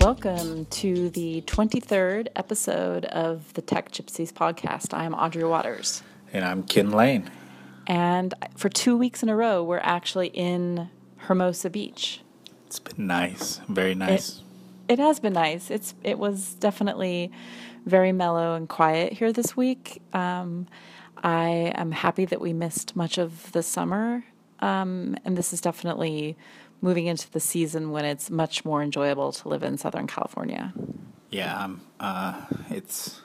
Welcome to the 23rd episode of the Tech Gypsies podcast. I'm Audrey Watters. And I'm Kin Lane. And for two weeks in a row, we're actually in Hermosa Beach. It's been nice, very nice. It, it has been nice. It's it was definitely very mellow and quiet here this week. Um, I am happy that we missed much of the summer, um, and this is definitely moving into the season when it's much more enjoyable to live in Southern California. Yeah, um, uh, it's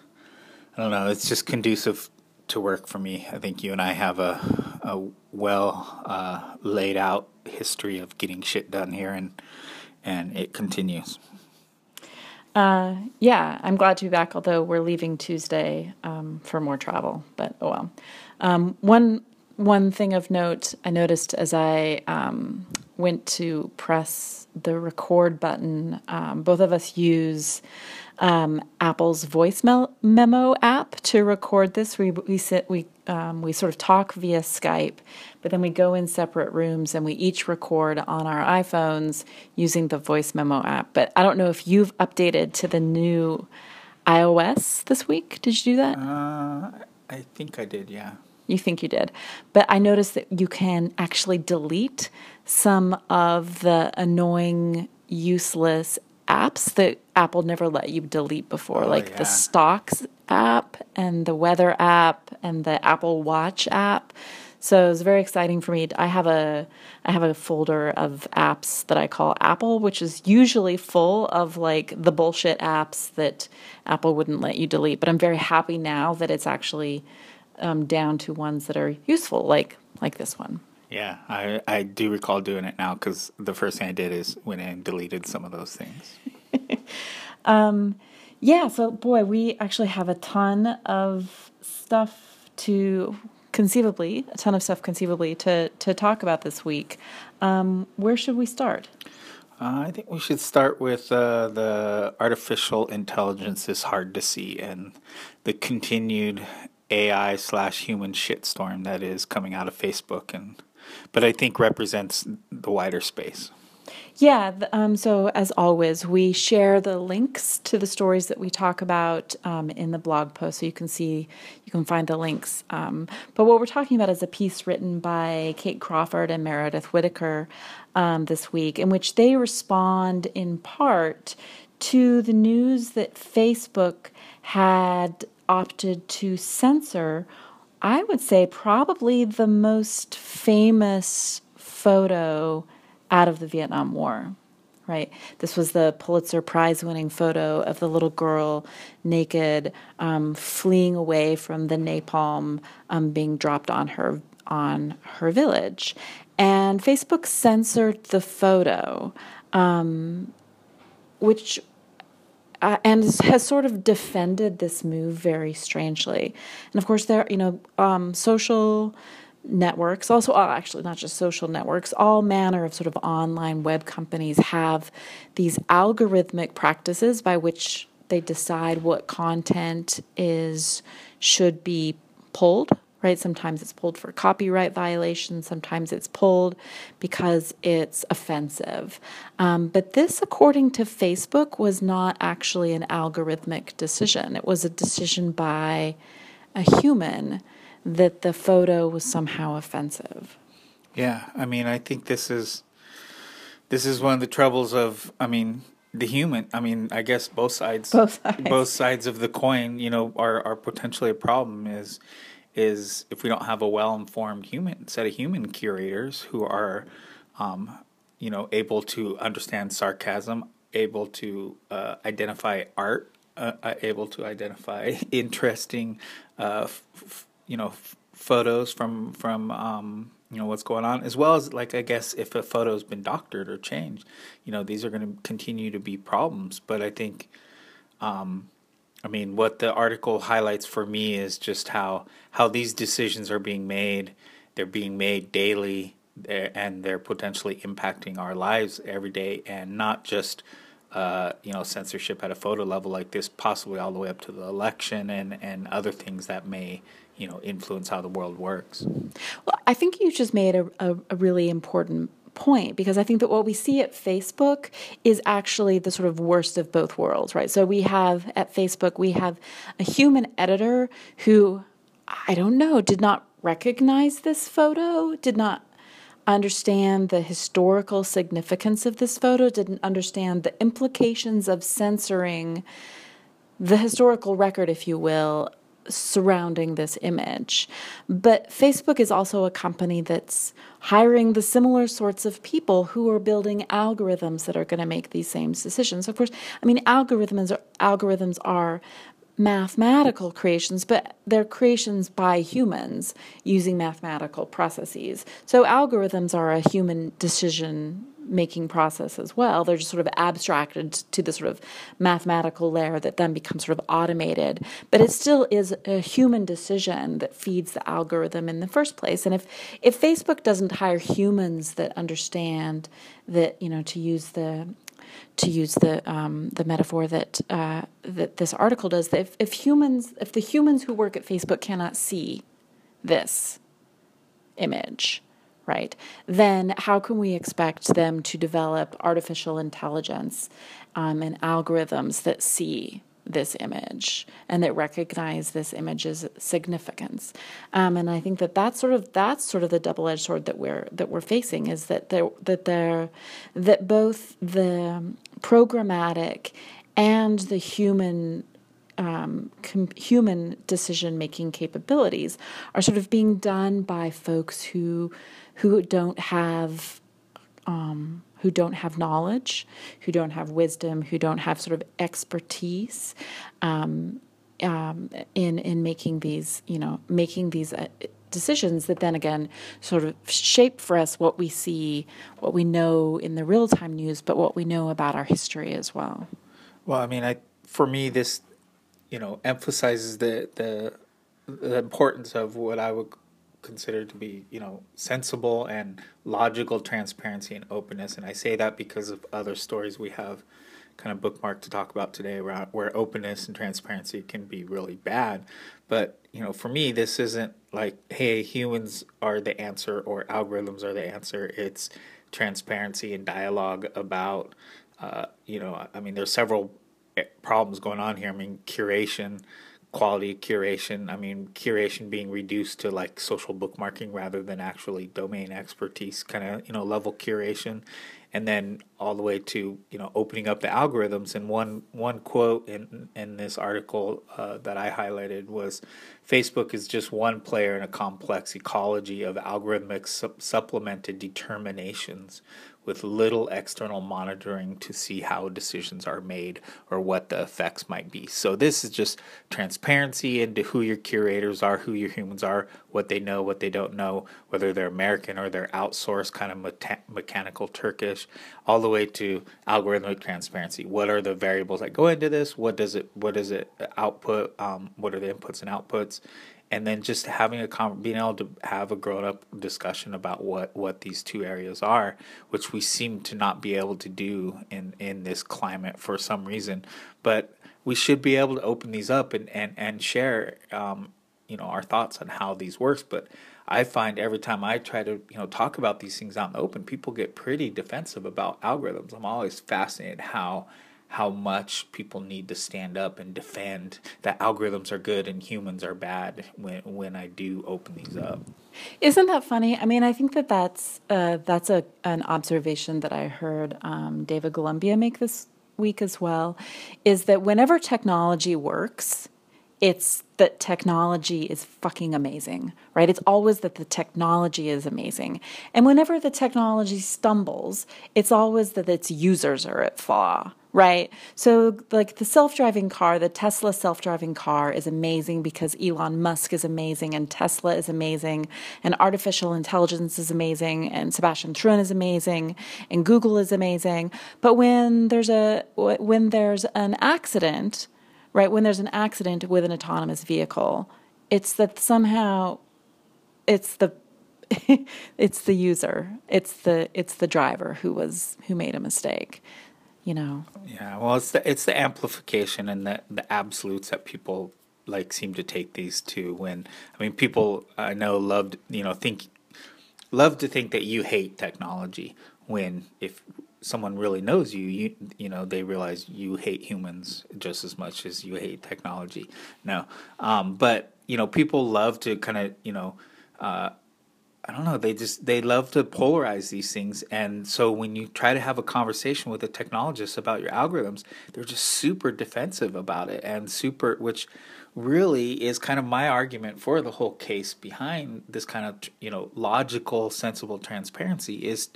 I don't know. It's just conducive to work for me. I think you and I have a a well uh, laid out history of getting shit done here, and and it continues. Uh, yeah, I'm glad to be back. Although we're leaving Tuesday um, for more travel, but oh well. Um, one one thing of note I noticed as I um, went to press the record button, um, both of us use um, Apple's voice memo app to record this. We we sit we um, we sort of talk via Skype, but then we go in separate rooms and we each record on our iPhones using the voice memo app. But I don't know if you've updated to the new iOS this week. Did you do that? Uh, I think I did. Yeah. You think you did. But I noticed that you can actually delete some of the annoying, useless apps that Apple never let you delete before, oh, like yeah. the Stocks app and the Weather app and the Apple Watch app. So it was very exciting for me. I have a I have a folder of apps that I call Apple, which is usually full of like the bullshit apps that Apple wouldn't let you delete. But I'm very happy now that it's actually um, down to ones that are useful, like like this one. Yeah, I, I do recall doing it now because the first thing I did is went in and deleted some of those things. um, yeah, so boy, we actually have a ton of stuff to conceivably, a ton of stuff conceivably to to talk about this week. Um, where should we start? Uh, I think we should start with uh, the artificial intelligence is hard to see and the continued AI slash human shitstorm that is coming out of Facebook, and but I think represents the wider space. Yeah. Um, so as always, we share the links to the stories that we talk about um, in the blog post, so you can see, you can find the links. Um, but what we're talking about is a piece written by Kate Crawford and Meredith Whittaker um, this week, in which they respond in part to the news that Facebook had opted to censor, I would say, probably the most famous photo out of the Vietnam War. Right. This was the Pulitzer Prize winning photo of the little girl naked, um, fleeing away from the napalm um, being dropped on her on her village. And Facebook censored the photo, um, which uh, and has sort of defended this move very strangely. And of course, there, you know, um, social networks, also uh, actually not just social networks, all manner of sort of online web companies have these algorithmic practices by which they decide what content is should be pulled right? Sometimes it's pulled for copyright violations, sometimes it's pulled because it's offensive. Um, but this, according to Facebook, was not actually an algorithmic decision. It was a decision by a human that the photo was somehow offensive. Yeah, I mean, I think this is this is one of the troubles of, I mean, the human. I mean, I guess both sides, both sides, both sides of the coin, you know, are are potentially a problem. Is is if we don't have a well-informed human set of human curators who are, um, you know, able to understand sarcasm, able to uh, identify art, uh, uh able to identify interesting, uh, f- you know, f- photos from from um, you know what's going on, as well as like I guess if a photo's been doctored or changed, you know, these are going to continue to be problems. But I think. Um, I mean, what the article highlights for me is just how how these decisions are being made. They're being made daily, and they're potentially impacting our lives every day, and not just uh, you know censorship at a photo level like this, possibly all the way up to the election and and other things that may you know influence how the world works. Well, I think you just made a, a, a really important point because I think that what we see at Facebook is actually the sort of worst of both worlds, right? So we have at Facebook, we have a human editor who, I don't know, did not recognize this photo, did not understand the historical significance of this photo, didn't understand the implications of censoring the historical record, if you will, surrounding this image. But Facebook is also a company that's hiring the similar sorts of people who are building algorithms that are going to make these same decisions. Of course, I mean algorithms are, algorithms are mathematical creations, but they're creations by humans using mathematical processes. So algorithms are a human decision making process as well. They're just sort of abstracted to the sort of mathematical layer that then becomes sort of automated. But it still is a human decision that feeds the algorithm in the first place. And if if Facebook doesn't hire humans that understand that, you know, to use the to use the um, the metaphor that uh, that this article does, if, if humans if the humans who work at Facebook cannot see this image, right, then how can we expect them to develop artificial intelligence um, and algorithms that see this image and that recognize this image's significance? Um, and I think that that's sort of that's sort of the double-edged sword that we're that we're facing is that there that there that both the programmatic and the human um, com- human decision making capabilities are sort of being done by folks who who don't have um, who don't have knowledge, who don't have wisdom, who don't have sort of expertise um, um, in in making these you know making these. Uh, decisions that then again sort of shape for us what we see, what we know in the real time news, but what we know about our history as well. Well, I mean, I for me this, you know, emphasizes the the the importance of what I would considered to be, you know, sensible and logical transparency and openness. And I say that because of other stories we have kind of bookmarked to talk about today around where openness and transparency can be really bad. But, you know, for me, this isn't like, hey, humans are the answer or algorithms are the answer. It's transparency and dialogue about, uh, you know, I mean, there's several eh, problems going on here. I mean, curation quality curation. I mean, curation being reduced to like social bookmarking rather than actually domain expertise kind of, you know, level curation. And then all the way to, you know, opening up the algorithms. And one, one quote in, in this article uh, that I highlighted was Facebook is just one player in a complex ecology of algorithmic su- supplemented determinations with little external monitoring to see how decisions are made or what the effects might be. So, this is just transparency into who your curators are, who your humans are, what they know, what they don't know, whether they're American or they're outsourced, kind of me- mechanical Turkish, all the way to algorithmic transparency. What are the variables that go into this? What does it what does it output? Um, what are the inputs and outputs? And then just having a con- being able to have a grown up discussion about what what these two areas are, which we seem to not be able to do in in this climate for some reason, but we should be able to open these up and and and share um, you know our thoughts on how these works, but. I find every time I try to, you know, talk about these things out in the open, people get pretty defensive about algorithms. I'm always fascinated how how much people need to stand up and defend that algorithms are good and humans are bad when when I do open these up. Isn't that funny? I mean, I think that that's uh, that's a an observation that I heard um, David Golumbia make this week as well. Is that whenever technology works, it's that technology is fucking amazing, right? It's always that the technology is amazing. And whenever the technology stumbles, it's always that its users are at fault right? So, like the self driving car, the Tesla self driving car is amazing because Elon Musk is amazing and Tesla is amazing and artificial intelligence is amazing and Sebastian Thrun is amazing and Google is amazing. But when there's a when there's an accident, right? When there's an accident with an autonomous vehicle, it's that somehow it's the it's the user it's the it's the driver who was who made a mistake you know. Yeah, well, it's the it's the amplification and the the absolutes that people like seem to take these to when I mean people I know loved you know think love to think that you hate technology when if someone really knows you, you you know they realize you hate humans just as much as you hate technology. No, um, but you know people love to kind of you know. Uh, I don't know. They just they love to polarize these things, and so when you try to have a conversation with a technologist about your algorithms, they're just super defensive about it and super, which really is kind of my argument for the whole case behind this kind of you know logical, sensible transparency is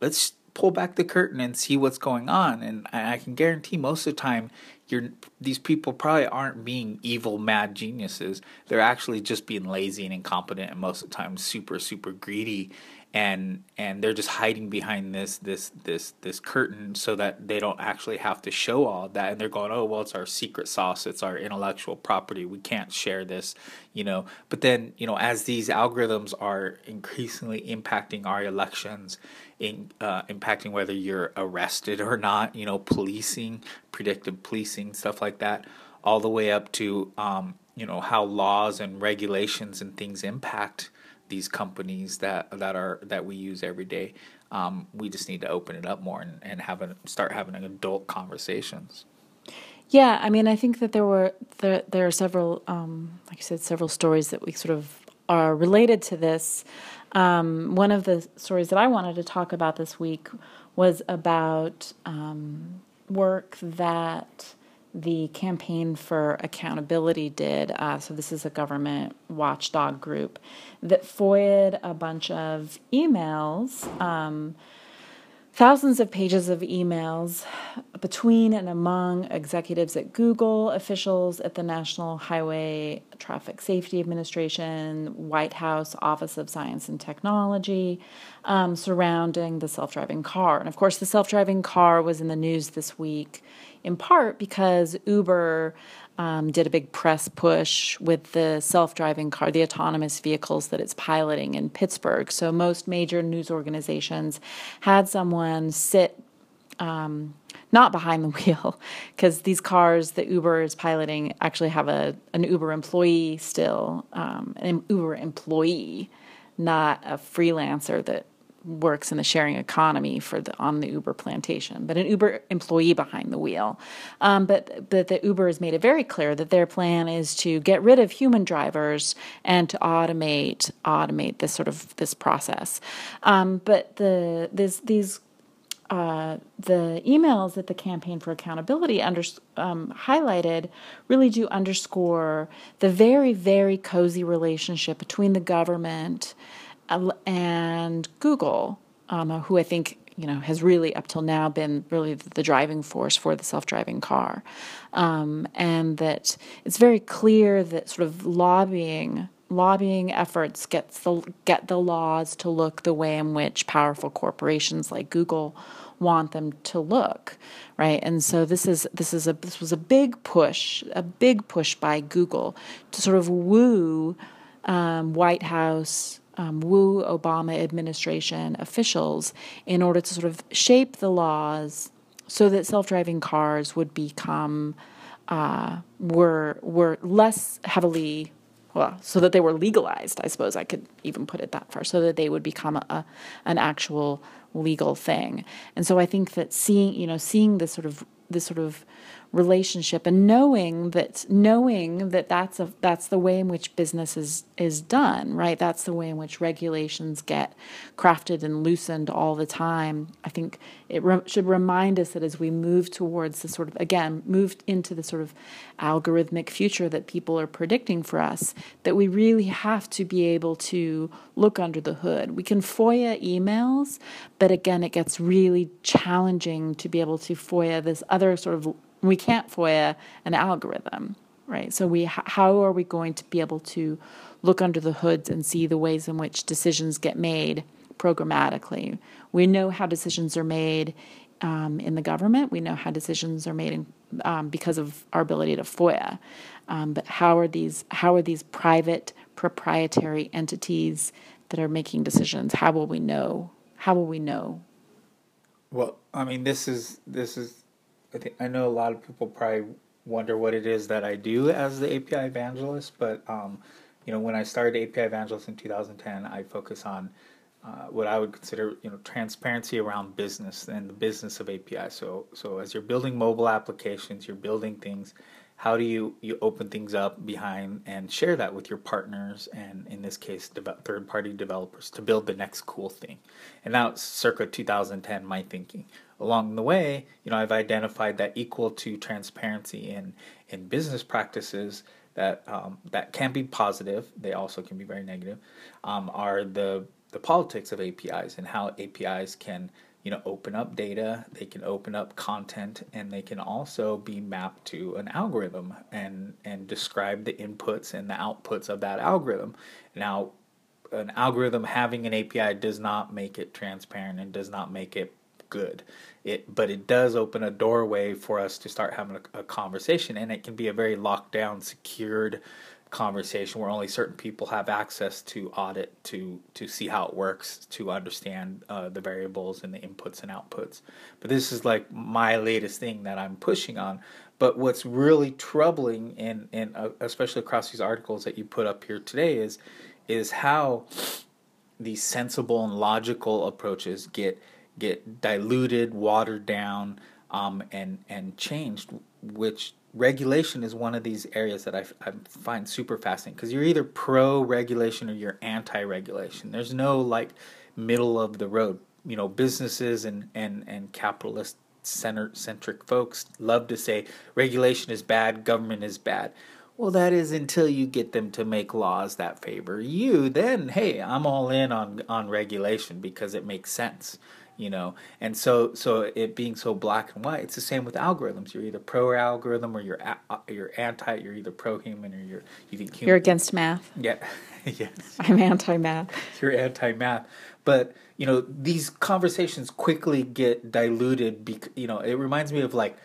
let's pull back the curtain and see what's going on. And I can guarantee most of the time, you're these people probably aren't being evil, mad geniuses. They're actually just being lazy and incompetent, and most of the time, super, super greedy and and they're just hiding behind this this this this curtain so that they don't actually have to show all that. And they're going oh well it's our secret sauce. It's our intellectual property. We can't share this you know. But then you know as these algorithms are increasingly impacting our elections in uh, impacting whether you're arrested or not you know policing predictive policing stuff like that all the way up to um, you know how laws and regulations and things impact these companies that that are that we use every day. Um, we just need to open it up more and, and have a, start having adult conversations. Yeah, I mean, I think that there were there there are several, um, like I said, several stories that we sort of are related to this. Um, one of the stories that I wanted to talk about this week was about um, work that the Campaign for Accountability did. Uh, so, this is a government watchdog group that FOIA'd a bunch of emails, um, thousands of pages of emails between and among executives at Google, officials at the National Highway Traffic Safety Administration, White House Office of Science and Technology, um, surrounding the self driving car. And of course, the self driving car was in the news this week in part because Uber um, did a big press push with the self driving car, the autonomous vehicles that it's piloting in Pittsburgh. So most major news organizations had someone sit um, not behind the wheel because these cars that Uber is piloting actually have a an Uber employee still, um, an Uber employee, not a freelancer that works in the sharing economy for the on the Uber plantation, but an Uber employee behind the wheel. Um, but but the Uber has made it very clear that their plan is to get rid of human drivers and to automate automate this sort of this process. Um, but the this these uh, the emails that the campaign for accountability under, um, highlighted really do underscore the very very cozy relationship between the government and Google, um, who I think you know has really up till now been really the driving force for the self-driving car, um, and that it's very clear that sort of lobbying lobbying efforts gets the get the laws to look the way in which powerful corporations like Google want them to look right? And so this is this is a this was a big push a big push by Google to sort of woo um, White House um, woo Obama administration officials in order to sort of shape the laws so that self-driving cars would become uh, were were less heavily well, so that they were legalized. I suppose I could even put it that far, so that they would become a, a an actual legal thing. And so I think that seeing you know seeing this sort of this sort of relationship and knowing that knowing that that's a that's the way in which business is is done right? That's the way in which regulations get crafted and loosened all the time. I think it re- should remind us that as we move towards the sort of again moved into the sort of algorithmic future that people are predicting for us that we really have to be able to look under the hood. We can foia emails but again it gets really challenging to be able to foia this other sort of we can't FOIA an algorithm, right? So we how are we going to be able to look under the hoods and see the ways in which decisions get made programmatically? We know how decisions are made um, in the government. We know how decisions are made in, um, because of our ability to FOIA. Um, but how are these how are these private proprietary entities that are making decisions? How will we know? How will we know? Well, I mean, this is this is I think I know a lot of people probably wonder what it is that I do as the API evangelist, but um, you know, when I started API evangelist in 2010, I focus on uh, what I would consider you know transparency around business and the business of API. So so as you're building mobile applications, you're building things. How do you you open things up behind and share that with your partners and in this case third party developers to build the next cool thing? And now circa 2010, my thinking. Along the way, you know, I've identified that equal to transparency in in business practices that um, that can be positive. They also can be very negative. Um, are the the politics of APIs and how APIs can you know open up data, they can open up content, and they can also be mapped to an algorithm and and describe the inputs and the outputs of that algorithm. Now, an algorithm having an API does not make it transparent and does not make it good. It, but it does open a doorway for us to start having a, a conversation, and it can be a very locked down, secured conversation where only certain people have access to audit to to see how it works to understand uh, the variables and the inputs and outputs. But this is like my latest thing that i'm pushing on. But what's really troubling and and uh, especially across these articles that you put up here today is is how these sensible and logical approaches get get diluted watered down um, and and changed which regulation is one of these areas that I, I find super fascinating because you're either pro regulation or you're anti regulation. There's no like middle of the road. You know, businesses and, and, and capitalist center centric folks love to say regulation is bad, government is bad. Well, that is until you get them to make laws that favor you. Then, hey, I'm all in on on regulation because it makes sense you know? And so so it being so black and white it's the same with algorithms. You're either pro algorithm or you're a, uh, you're anti you're either pro human or you're you think human you're against math. Yeah yes. I'm anti math. You're anti math. But you know these conversations quickly get diluted because you know it reminds me of like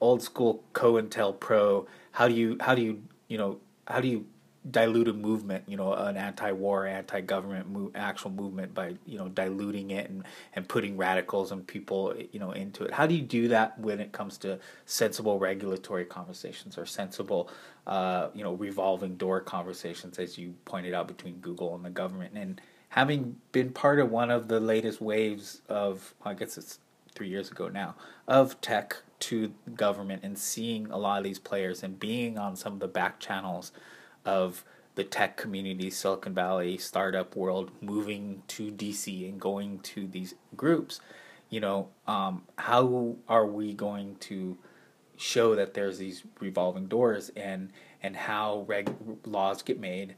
old school COINTELPRO. How do you how do you you know how do you dilute a movement, you know, an anti-war, anti-government actual movement by you know diluting it and and putting radicals and people you know into it. How do you do that when it comes to sensible regulatory conversations or sensible, uh, you know, revolving door conversations, as you pointed out between Google and the government? And having been part of one of the latest waves of, I guess it's three years ago now, of tech to government and seeing a lot of these players and being on some of the back channels of the tech community, Silicon Valley, startup world moving to DC and going to these groups, you know, um, how are we going to show that there's these revolving doors and and how reg laws get made,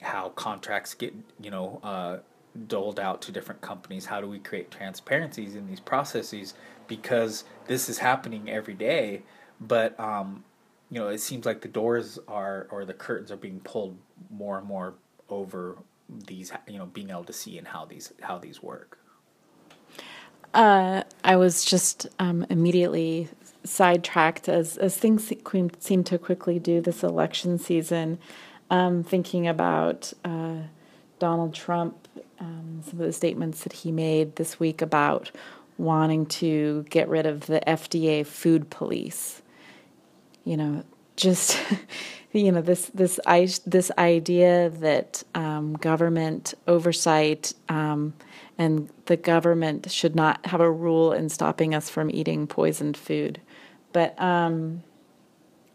how contracts get you know uh, doled out to different companies? How do we create transparencies in these processes? Because this is happening every day, but um, you know, it seems like the doors are or the curtains are being pulled more and more over these, you know, being able to see and how these how these work. Uh, I was just um, immediately sidetracked as as things seem to quickly do this election season. Um, thinking about uh, Donald Trump, um, some of the statements that he made this week about wanting to get rid of the FDA food police you know, just you know this this this idea that um, government oversight um, and the government should not have a rule in stopping us from eating poisoned food, but um,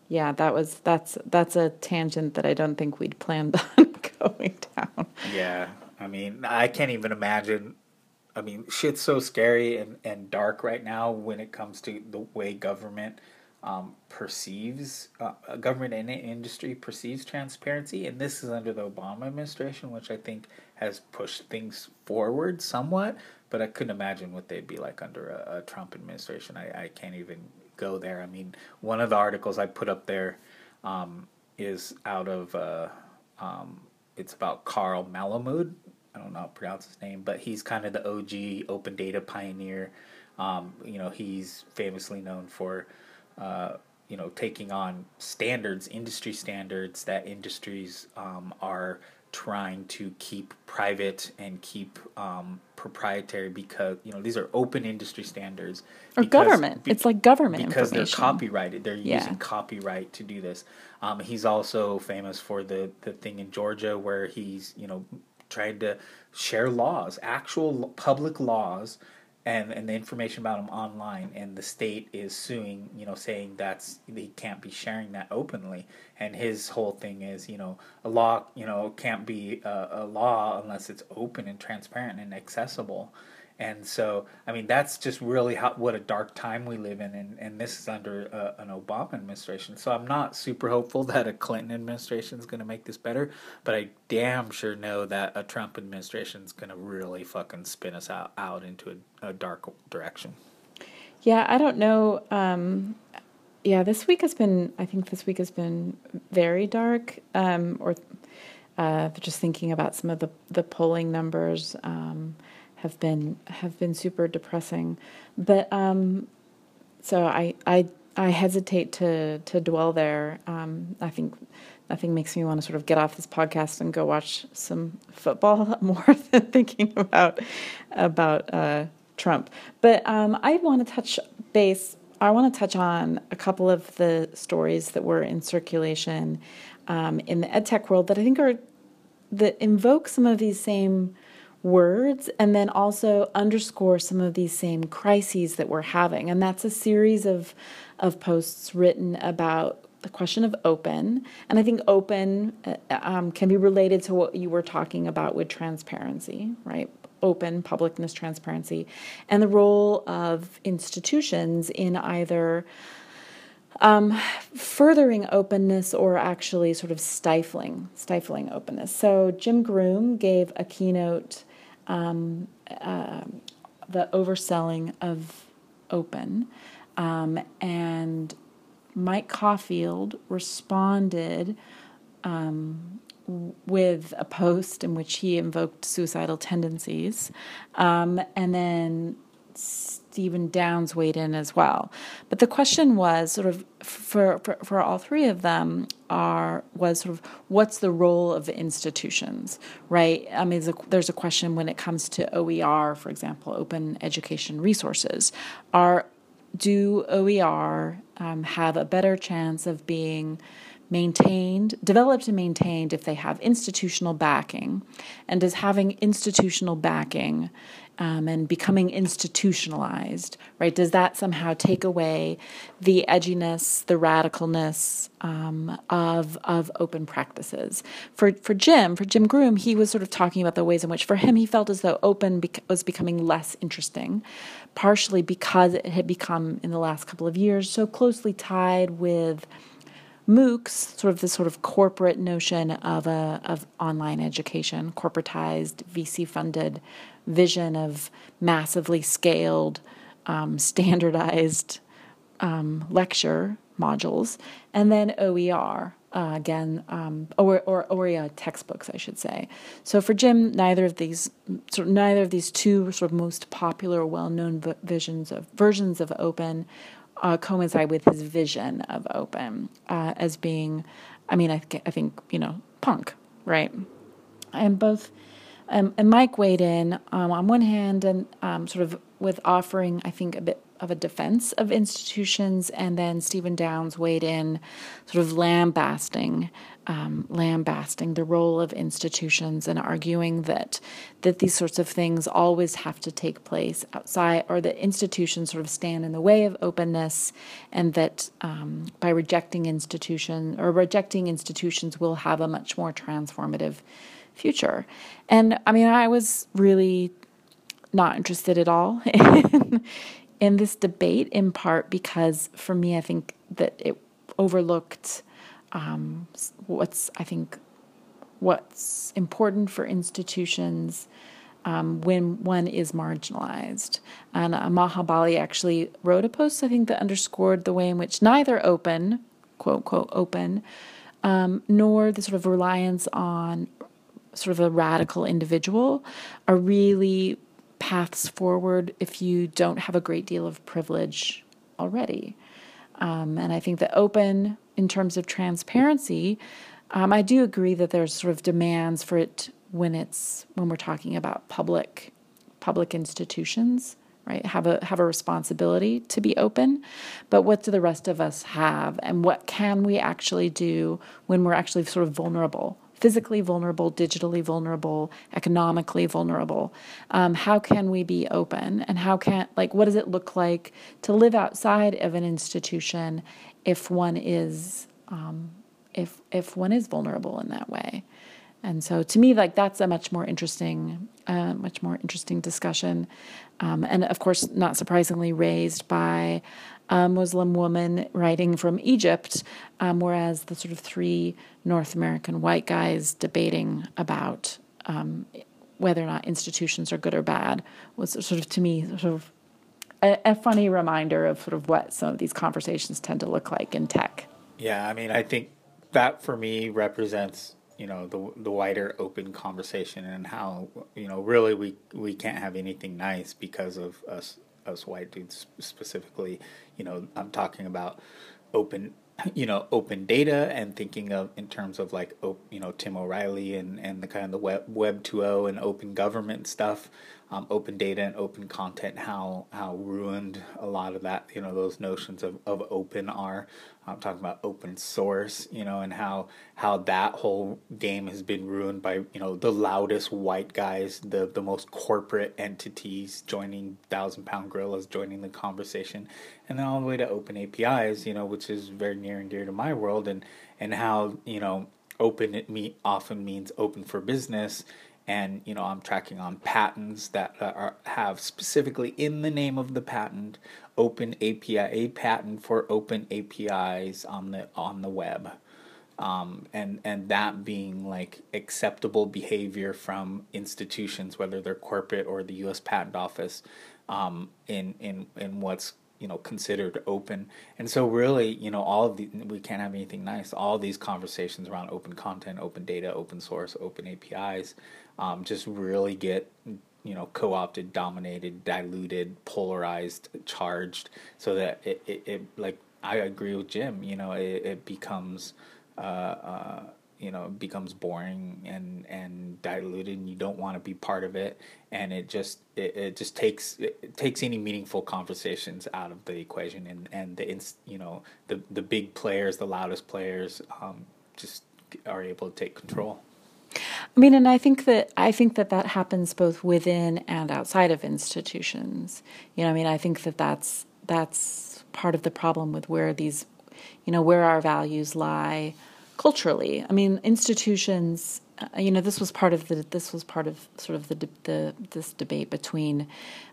yeah, that was that's that's a tangent that I don't think we'd planned on going down. Yeah, I mean, I can't even imagine. I mean, shit's so scary and, and dark right now when it comes to the way government um, perceives uh, government and industry perceives transparency, and this is under the Obama administration, which I think has pushed things forward somewhat. But I couldn't imagine what they'd be like under a, a Trump administration. I, I can't even go there. I mean, one of the articles I put up there um, is out of uh, um, it's about Carl Malamud. I don't know how to pronounce his name, but he's kind of the OG open data pioneer. Um, you know, he's famously known for uh, you know, taking on standards, industry standards that industries um, are trying to keep private and keep um, proprietary because you know these are open industry standards or because, government. Be, it's like government because they're copyrighted. They're yeah. using copyright to do this. Um, he's also famous for the the thing in Georgia where he's you know trying to share laws, actual public laws, and and the information about him online, and the state is suing, you know, saying that's he can't be sharing that openly, and his whole thing is, you know, a law, you know, can't be a, a law unless it's open and transparent and accessible and so, I mean, that's just really how, what a dark time we live in, and, and this is under uh, an Obama administration. So I'm not super hopeful that a Clinton administration is going to make this better, but I damn sure know that a Trump administration is going to really fucking spin us out, out into a, a dark direction. Yeah, I don't know. Um, yeah, this week has been, I think this week has been very dark, um, or uh, just thinking about some of the, the polling numbers. Um, have been have been super depressing. But um, so I I I hesitate to to dwell there. Um, I think nothing makes me want to sort of get off this podcast and go watch some football more than thinking about about uh, Trump. But um, I want to touch base. I want to touch on a couple of the stories that were in circulation um, in the edtech world that I think are that invoke some of these same words and then also underscore some of these same crises that we're having. And that's a series of, of posts written about the question of open. And I think open uh, um, can be related to what you were talking about with transparency, right? Open, publicness, transparency, and the role of institutions in either. Um, furthering openness or actually sort of stifling stifling openness. So Jim Groom gave a keynote um, uh, the overselling of Open. Um, and Mike Caulfield responded um, with a post in which he invoked suicidal tendencies. Um, and then Stephen Downes weighed in as well. But the question was sort of for, for, for all three of them are was sort of what's the role of institutions, right? I mean, there's a, question when it comes to OER, for example, open education resources. Are do OER um, have a better chance of being maintained, developed and maintained if they have institutional backing? And does having institutional backing um, and becoming institutionalized, right? Does that somehow take away the edginess, the radicalness um, of of open practices? For for Jim, for Jim Groom, he was sort of talking about the ways in which, for him, he felt as though open bec- was becoming less interesting, partially because it had become in the last couple of years so closely tied with MOOCs, sort of this sort of corporate notion of a of online education, corporatized, VC funded vision of massively scaled, um, standardized um, lecture modules, and then OER. Uh, again, um, or, or textbooks, I should say. So for Jim, neither of these, sort of neither of these two sort of most popular, well-known visions of versions of open uh, coincide with his vision of open uh, as being, I mean, I, th- I think you know, punk, right? And both um, and Mike weighed in um, on one hand and um, sort of with offering, I think, a bit of a defense of institutions, and then Stephen Downes weighed in, sort of lambasting, um, lambasting the role of institutions and arguing that that these sorts of things always have to take place outside, or that institutions sort of stand in the way of openness, and that um, by rejecting institution or rejecting institutions will have a much more transformative future. And I mean, I was really not interested at all in, in this debate, in part because for me, I think that it overlooked um, what's, I think, what's important for institutions. Um, when one is marginalized. And uh, Maha Bali actually wrote a post, I think, that underscored the way in which neither open, quote, quote, open, um, nor the sort of reliance on sort of a radical individual are really paths forward if you don't have a great deal of privilege already. Um, and I think that open, in terms of transparency, um, I do agree that there's sort of demands for it when it's when we're talking about public public institutions right? Have a have a responsibility to be open. But what do the rest of us have? And what can we actually do when we're actually sort of vulnerable physically vulnerable, digitally vulnerable, economically vulnerable. Um, how can we be open? And how can, like, what does it look like to live outside of an institution if one is, um, if, if one is vulnerable in that way? And so to me, like, that's a much more interesting, uh, much more interesting discussion. Um, and of course, not surprisingly, raised by a Muslim woman writing from Egypt, um, whereas the sort of three North American white guys debating about um, whether or not institutions are good or bad was sort of to me sort of a, a, funny reminder of sort of what some of these conversations tend to look like in tech. Yeah, I mean, I think that for me represents you know the the wider open conversation and how you know really we we can't have anything nice because of us us white dudes specifically. You know, I'm talking about open you know open data and thinking of in terms of like you know Tim O'Reilly and and the kind of the web web 2.0 and open government stuff um, open data and open content how how ruined a lot of that you know those notions of, of open are. I'm talking about open source you know and how how that whole game has been ruined by you know the loudest white guys the the most corporate entities joining thousand pound gorillas joining the conversation and then all the way to open APIs you know which is very near and dear to my world and and how you know open it me often means open for business and you know I'm tracking on patents that are, have specifically in the name of the patent open API a patent for open APIs on the on the web. Um, and and that being like acceptable behavior from institutions, whether they're corporate or the U.S. Patent Office, um, in in in what's you know considered open and so really you know all of the we can't have anything nice all these conversations around open content open data open source open apis um, just really get you know co-opted dominated diluted polarized charged so that it, it, it like i agree with jim you know it, it becomes uh, uh, you know becomes boring and and diluted and you don't want to be part of it and it just it, it just takes it takes any meaningful conversations out of the equation and and the you know the the big players the loudest players um, just are able to take control I mean, and I think that I think that that happens both within and outside of institutions. You know, I mean, I think that that's that's part of the problem with where these, you know, where our values lie culturally. I mean, institutions. Uh, you know, this was part of the this was part of sort of the the this debate between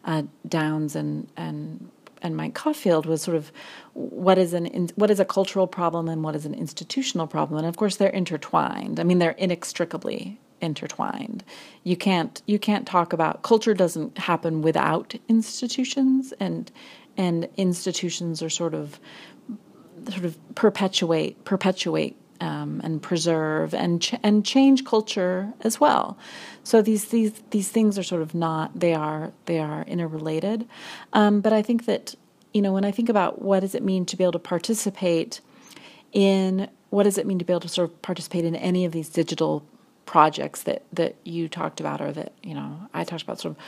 uh, Downes and and and Mike Caulfield was sort of what is an what is a cultural problem and what is an institutional problem, and of course they're intertwined. I mean, they're inextricably intertwined. You can't you can't talk about culture doesn't happen without institutions, and and institutions are sort of sort of perpetuate perpetuate um, and preserve and ch- and change culture as well. So these these these things are sort of not they are they are interrelated. Um, but I think that you know when I think about what does it mean to be able to participate in what does it mean to be able to sort of participate in any of these digital projects that that you talked about or that you know I talked about sort of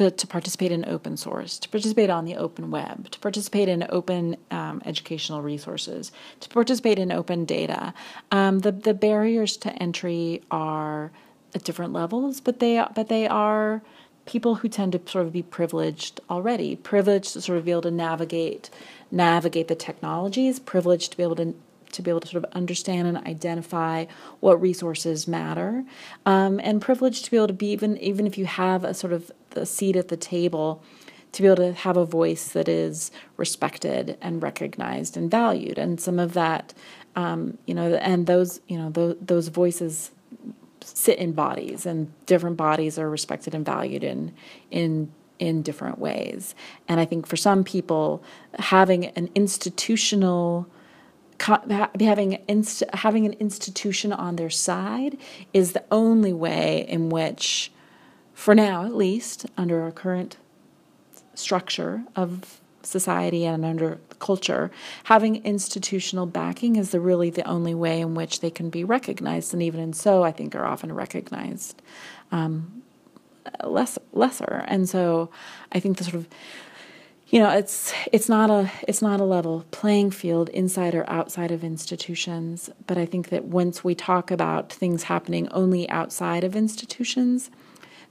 to, to, participate in open source, to participate on the open web, to participate in open um, educational resources, to participate in open data. Um, the the barriers to entry are at different levels, but they but they are people who tend to sort of be privileged already, privileged to sort of be able to navigate navigate the technologies, privileged to be able to to be able to sort of understand and identify what resources matter, um, and privileged to be able to be even even if you have a sort of the seat at the table, to be able to have a voice that is respected and recognized and valued, and some of that, um, you know, and those you know those, those voices sit in bodies, and different bodies are respected and valued in in in different ways. And I think for some people, having an institutional having inst- having an institution on their side is the only way in which, for now at least, under our current structure of society and under culture, having institutional backing is the really the only way in which they can be recognized, and even in so, I think are often recognized um, less lesser. And so, I think the sort of you know it's it's not a it's not a level playing field inside or outside of institutions but i think that once we talk about things happening only outside of institutions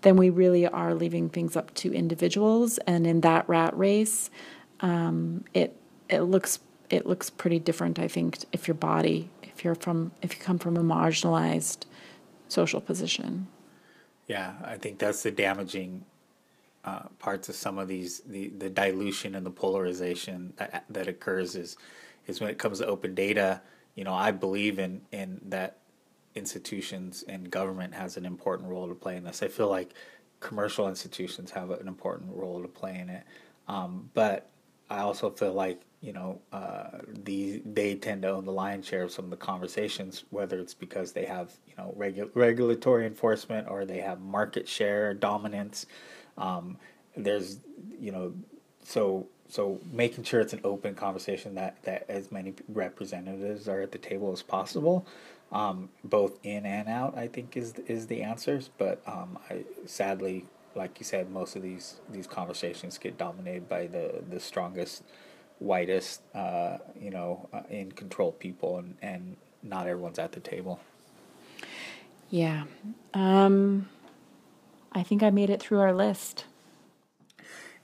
then we really are leaving things up to individuals. And in that rat race um, it it looks it looks pretty different i think if your body if you're from if you come from a marginalized social position. Yeah i think that's the damaging uh, parts of some of these the, the dilution and the polarization that, that occurs is is when it comes to open data. You know i believe in in that institutions and government has an important role to play in this. I feel like commercial institutions have an important role to play in it. Um, but i also feel like you know uh, the they tend to own the lion's share of some of the conversations whether it's because they have you know regu- regulatory enforcement or they have market share dominance um, there's, you know, so so making sure it's an open conversation that that as many representatives are at the table as possible, um, both in and out, I think is is the answers. But um, I sadly, like you said, most of these these conversations get dominated by the the strongest, whitest, uh, you know, uh, in control people, and and not everyone's at the table. Yeah. Um I think I made it through our list.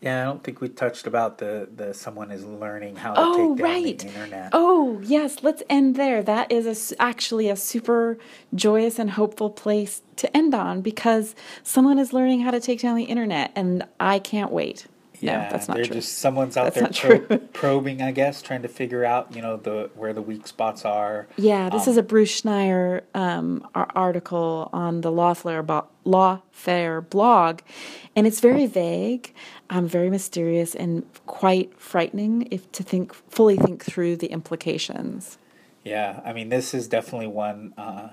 Yeah, I don't think we touched about the, the someone is learning how to oh, take down right. the internet. Oh, yes, let's end there. That is a, actually a super joyous and hopeful place to end on because someone is learning how to take down the internet and I can't wait. Yeah, no, that's not they're true. just someone's out that's there pro- probing, I guess, trying to figure out, you know, the where the weak spots are. Yeah, this um, is a Bruce Schneier um, article on the Lawfare, bo- Lawfare blog, and it's very vague, um, very mysterious, and quite frightening if to think fully think through the implications. Yeah, I mean, this is definitely one. Uh,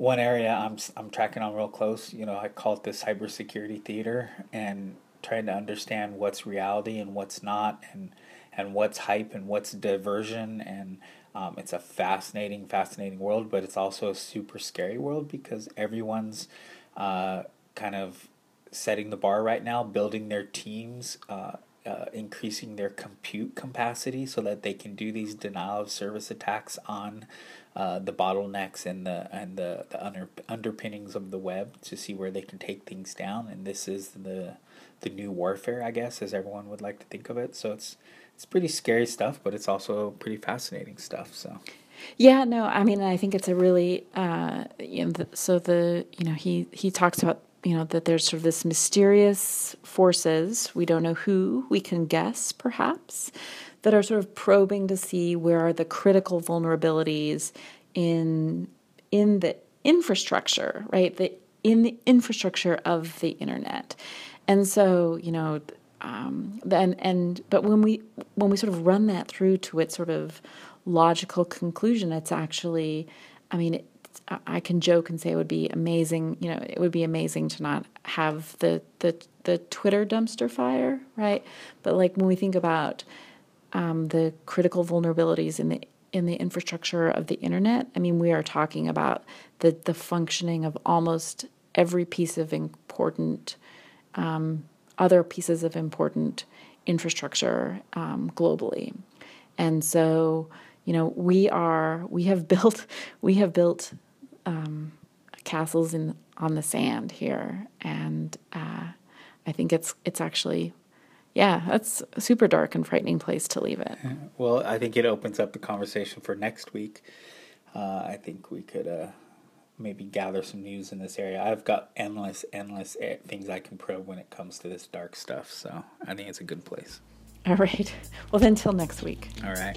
one area I'm I'm tracking on real close. You know, I call it the cybersecurity theater, and trying to understand what's reality and what's not, and and what's hype and what's diversion. And um, it's a fascinating, fascinating world, but it's also a super scary world because everyone's uh, kind of setting the bar right now, building their teams. Uh, uh, increasing their compute capacity so that they can do these denial of service attacks on uh, the bottlenecks and the and the, the under, underpinnings of the web to see where they can take things down. And this is the the new warfare, I guess, as everyone would like to think of it. So it's it's pretty scary stuff, but it's also pretty fascinating stuff. So. Yeah, no, I mean, I think it's a really, uh, you know, the, so the, you know, he he talks about, you know, that there's sort of this mysterious forces we don't know who we can guess perhaps that are sort of probing to see where are the critical vulnerabilities in in the infrastructure, right? The in the infrastructure of the internet. And so, you know, um, and and but when we when we sort of run that through to its sort of logical conclusion, it's actually, I mean, it, I can joke and say it would be amazing. You know, it would be amazing to not have the the the Twitter dumpster fire, right? But like when we think about um, the critical vulnerabilities in the in the infrastructure of the internet, I mean, we are talking about the the functioning of almost every piece of important um, other pieces of important infrastructure um, globally. And so, you know, we are we have built we have built um, castles in on the sand here, and uh, I think it's it's actually yeah, that's a super dark and frightening place to leave it. Well, I think it opens up the conversation for next week. Uh, I think we could uh, maybe gather some news in this area. I've got endless, endless eh, things I can probe when it comes to this dark stuff. So I think it's a good place. All right. Well, then, till next week. All right.